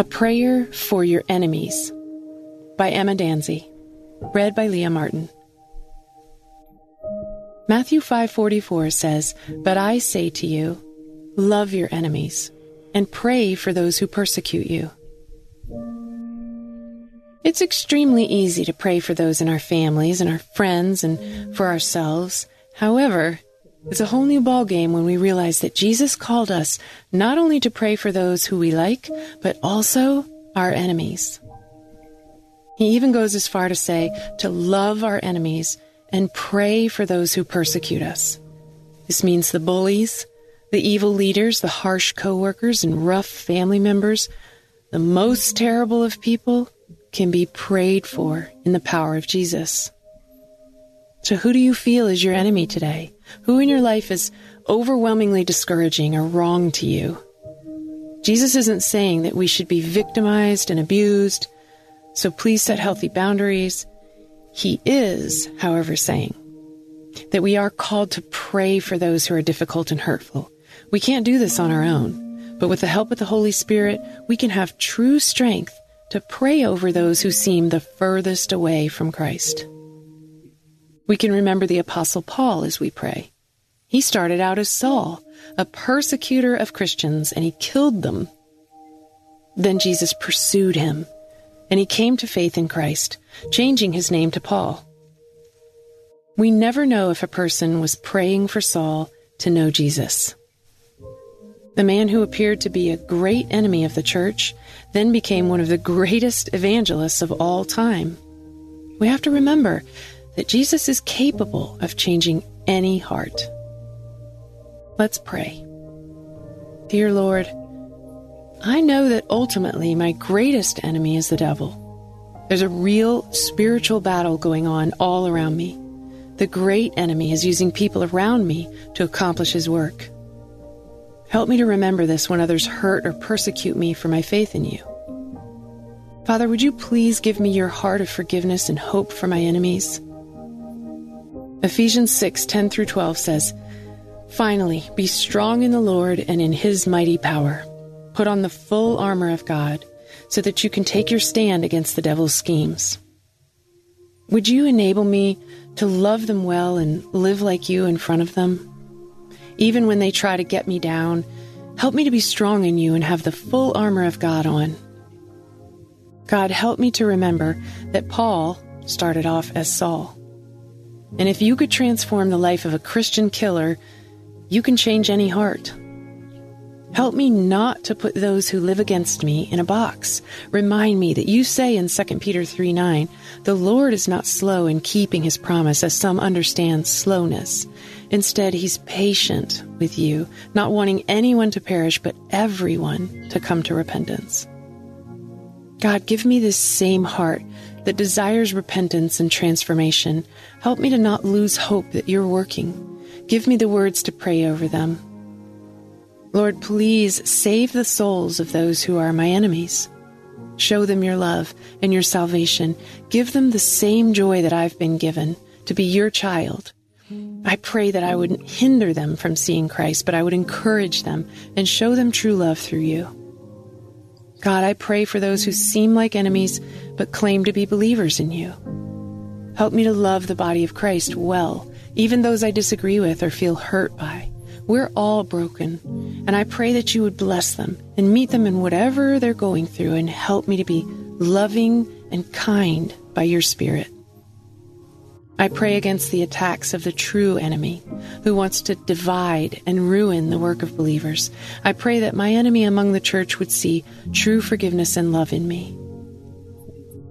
A Prayer for Your Enemies by Emma Danzey. Read by Leah Martin. Matthew 5:44 says, "But I say to you, love your enemies and pray for those who persecute you." It's extremely easy to pray for those in our families and our friends and for ourselves. However, it's a whole new ballgame when we realize that Jesus called us not only to pray for those who we like, but also our enemies. He even goes as far to say to love our enemies and pray for those who persecute us. This means the bullies, the evil leaders, the harsh coworkers, and rough family members, the most terrible of people, can be prayed for in the power of Jesus. So, who do you feel is your enemy today? Who in your life is overwhelmingly discouraging or wrong to you? Jesus isn't saying that we should be victimized and abused, so please set healthy boundaries. He is, however, saying that we are called to pray for those who are difficult and hurtful. We can't do this on our own, but with the help of the Holy Spirit, we can have true strength to pray over those who seem the furthest away from Christ. We can remember the Apostle Paul as we pray. He started out as Saul, a persecutor of Christians, and he killed them. Then Jesus pursued him, and he came to faith in Christ, changing his name to Paul. We never know if a person was praying for Saul to know Jesus. The man who appeared to be a great enemy of the church then became one of the greatest evangelists of all time. We have to remember that Jesus is capable of changing any heart. Let's pray. Dear Lord, I know that ultimately my greatest enemy is the devil. There's a real spiritual battle going on all around me. The great enemy is using people around me to accomplish his work. Help me to remember this when others hurt or persecute me for my faith in you. Father, would you please give me your heart of forgiveness and hope for my enemies? Ephesians 6 10 through 12 says, Finally, be strong in the Lord and in his mighty power. Put on the full armor of God so that you can take your stand against the devil's schemes. Would you enable me to love them well and live like you in front of them? Even when they try to get me down, help me to be strong in you and have the full armor of God on. God, help me to remember that Paul started off as Saul. And if you could transform the life of a Christian killer, you can change any heart. Help me not to put those who live against me in a box. Remind me that you say in 2 Peter 3 9, the Lord is not slow in keeping his promise, as some understand slowness. Instead, he's patient with you, not wanting anyone to perish, but everyone to come to repentance. God, give me this same heart that desires repentance and transformation. Help me to not lose hope that you're working. Give me the words to pray over them. Lord, please save the souls of those who are my enemies. Show them your love and your salvation. Give them the same joy that I've been given to be your child. I pray that I wouldn't hinder them from seeing Christ, but I would encourage them and show them true love through you. God, I pray for those who seem like enemies but claim to be believers in you. Help me to love the body of Christ well, even those I disagree with or feel hurt by. We're all broken, and I pray that you would bless them and meet them in whatever they're going through and help me to be loving and kind by your Spirit. I pray against the attacks of the true enemy who wants to divide and ruin the work of believers. I pray that my enemy among the church would see true forgiveness and love in me.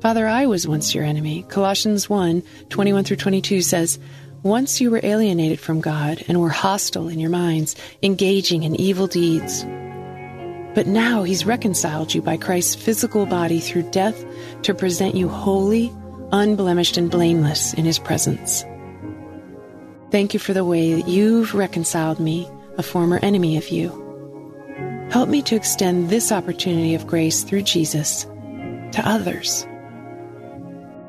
Father, I was once your enemy. Colossians 1 21 through 22 says, once you were alienated from God and were hostile in your minds, engaging in evil deeds. But now he's reconciled you by Christ's physical body through death to present you holy, unblemished, and blameless in his presence. Thank you for the way that you've reconciled me, a former enemy of you. Help me to extend this opportunity of grace through Jesus to others.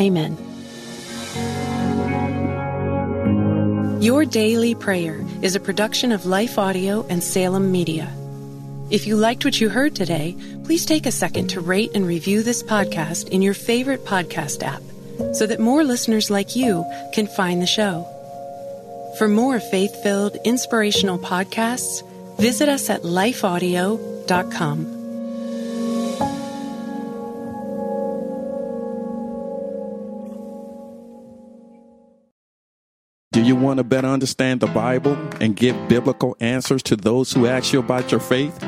Amen. Your Daily Prayer is a production of Life Audio and Salem Media. If you liked what you heard today, please take a second to rate and review this podcast in your favorite podcast app so that more listeners like you can find the show. For more faith filled, inspirational podcasts, visit us at lifeaudio.com. Do you want to better understand the Bible and give biblical answers to those who ask you about your faith?